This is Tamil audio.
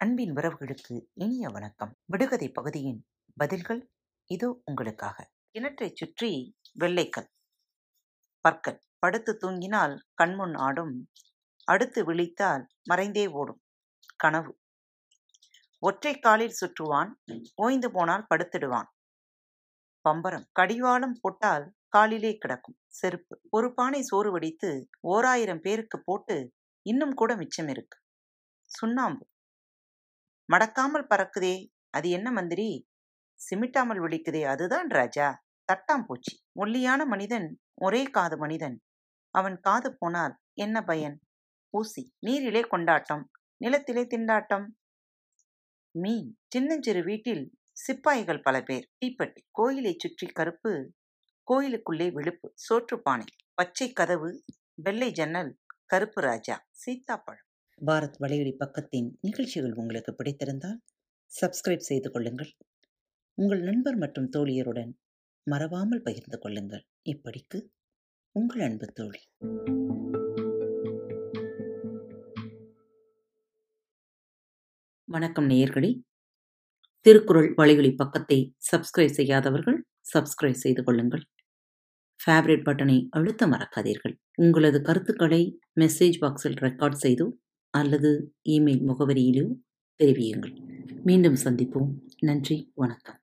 அன்பின் உறவுகளுக்கு இனிய வணக்கம். விடுகதை பகுதியின் பதில்கள் இதோ உங்களுக்காக. கிணற்றைச் சுற்றி வெள்ளைக்கல். பற்கள். படுத்து தூங்கினால் கண்முன் ஆடும். அடுத்து விழித்தால் மறைந்தே ஓடும். கனவு. ஒற்றை காலில் சுற்றுவான். ஓய்ந்து போனால் படுத்திடுவான். பம்பரம். கடிவாளம் போட்டால் காலிலே கிடக்கும். செருப்பு. ஒரு பானை சோறு வடித்து ஓராயிரம் பேருக்கு போட்டு இன்னும் கூட மிச்சம் இருக்கு. சுண்ணாம்பு. மடக்காமல் பறக்குதே அது என்ன மந்திரி? சிமிட்டாமல் விழிக்குதே அதுதான் ராஜா. தட்டாம்பூச்சி ஒல்லியான மனிதன் ஒரே காது மனிதன். அவன் காது போனால் என்ன பயன்? ஊசி. நீரிலே கொண்டாட்டம். நிலத்திலே திண்டாட்டம். மீன். சின்னஞ்சிறு வீட்டில் சிப்பாய்கள் பல பேர். தீப்பெட்டி. கோயிலைச் சுற்றி கருப்பு. கோயிலுக்குள்ளே வெளுப்பு. சோற்றுப்பானை. பச்சை கதவு. வெள்ளை ஜன்னல். கருப்பு ராஜா. சீத்தாப்பழம் பாரத் வலையொலி பக்கத்தின் நிகழ்ச்சிகள் உங்களுக்கு பிடித்திருந்தால் சப்ஸ்கிரைப் செய்து கொள்ளுங்கள். உங்கள் நண்பர் மற்றும் தோழியருடன் மறவாமல் பகிர்ந்து கொள்ளுங்கள். இப்படிக்கு உங்கள் அன்பு தோழி. வணக்கம் நேயர்களே. திருக்குறள் வலையொலி பக்கத்தை சப்ஸ்கிரைப் செய்யாதவர்கள் சப்ஸ்கிரைப் செய்து கொள்ளுங்கள். ஃபேவரட் பட்டனை அழுத்த மறக்காதீர்கள். உங்களது கருத்துக்களை மெசேஜ் பாக்ஸில் ரெக்கார்ட் செய்தோ அல்லது இமெயில் முகவரியிலோ தெரிவியுங்கள். மீண்டும் சந்திப்போம். நன்றி. வணக்கம்.